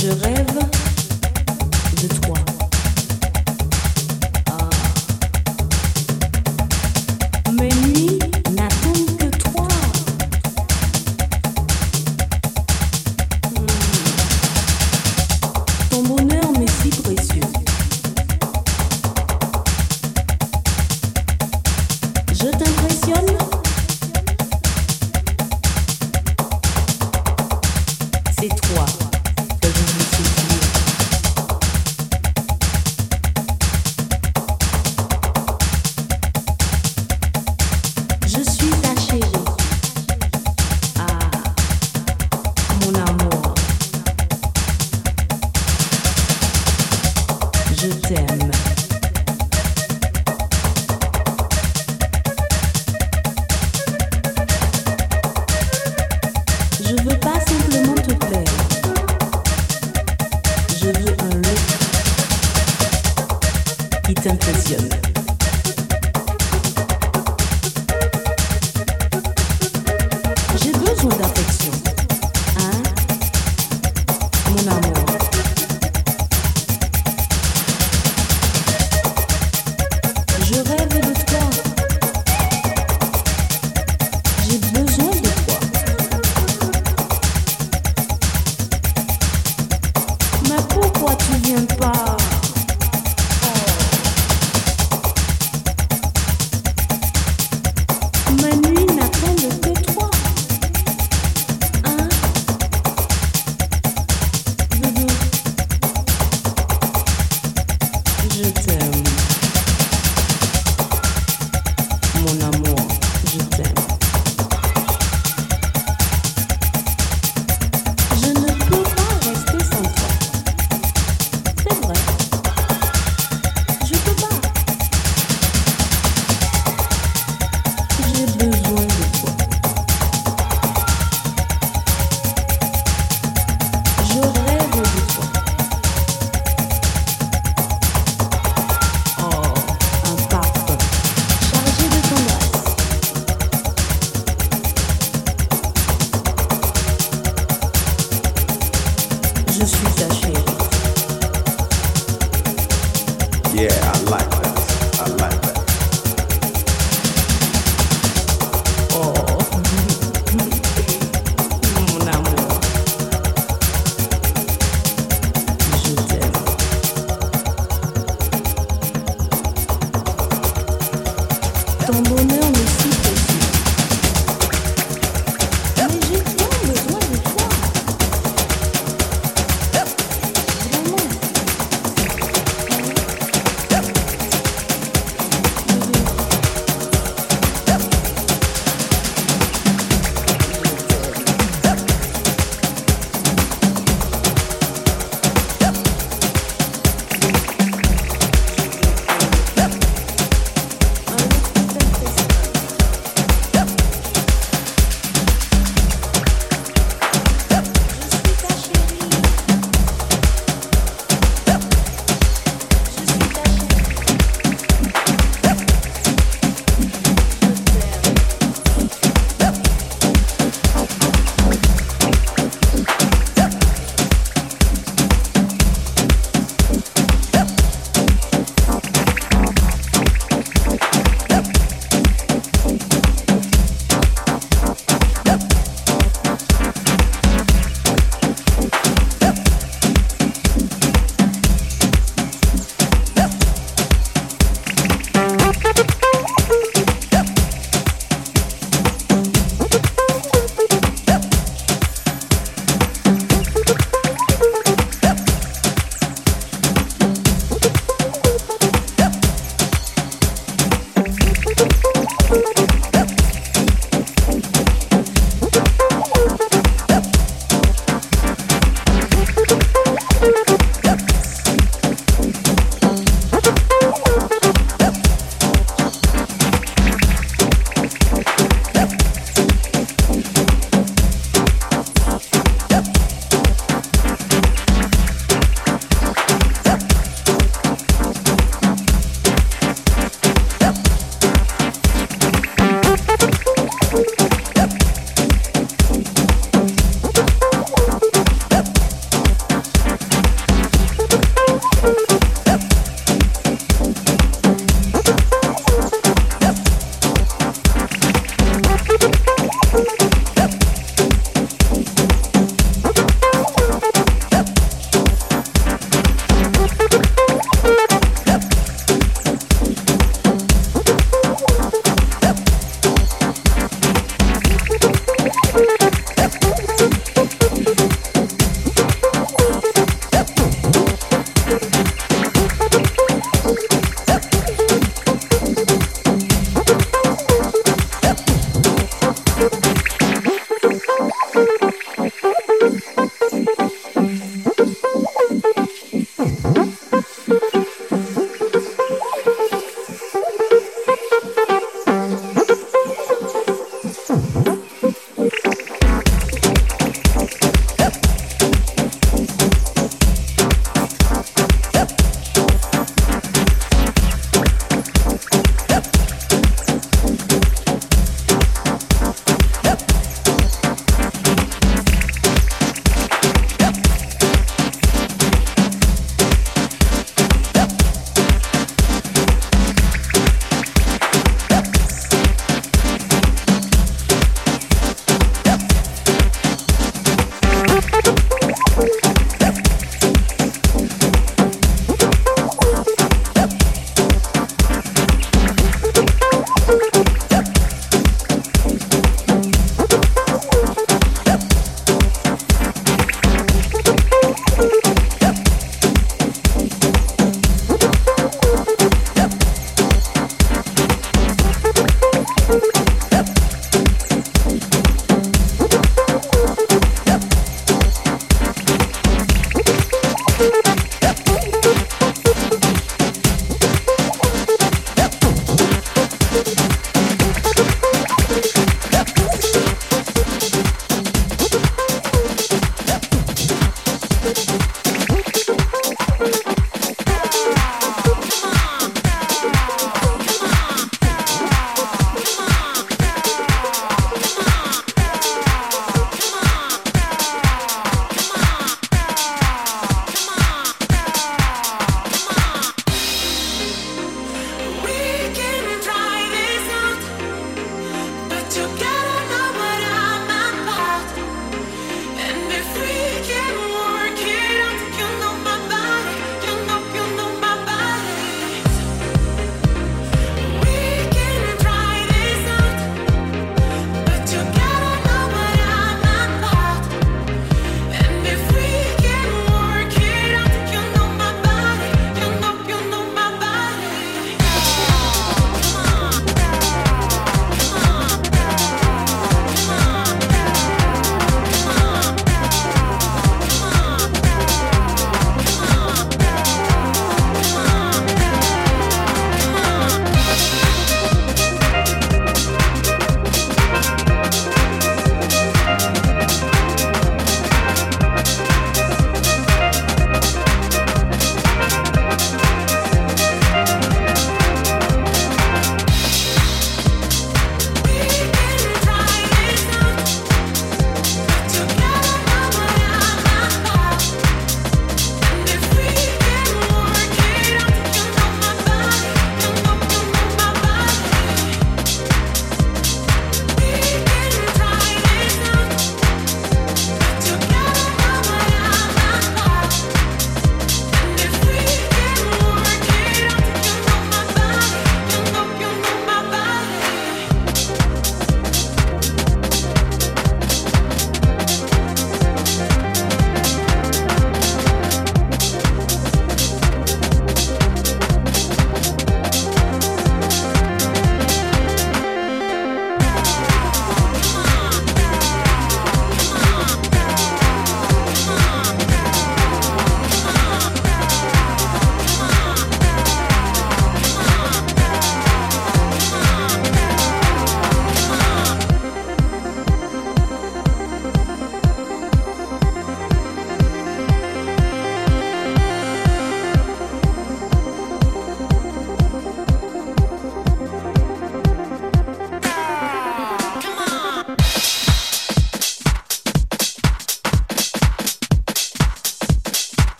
je rêve.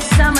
some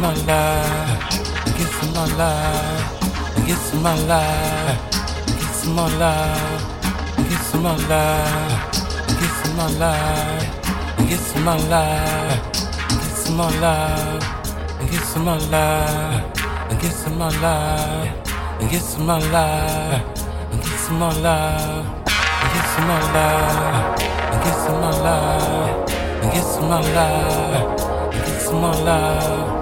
my life, get some my life, get some my life, get some my life, get some my life, get some my life, get some my life, get some my life, get some my life, get some my life, get some my life, get some my life, get some my life, get some my life, get some my life, get some my life.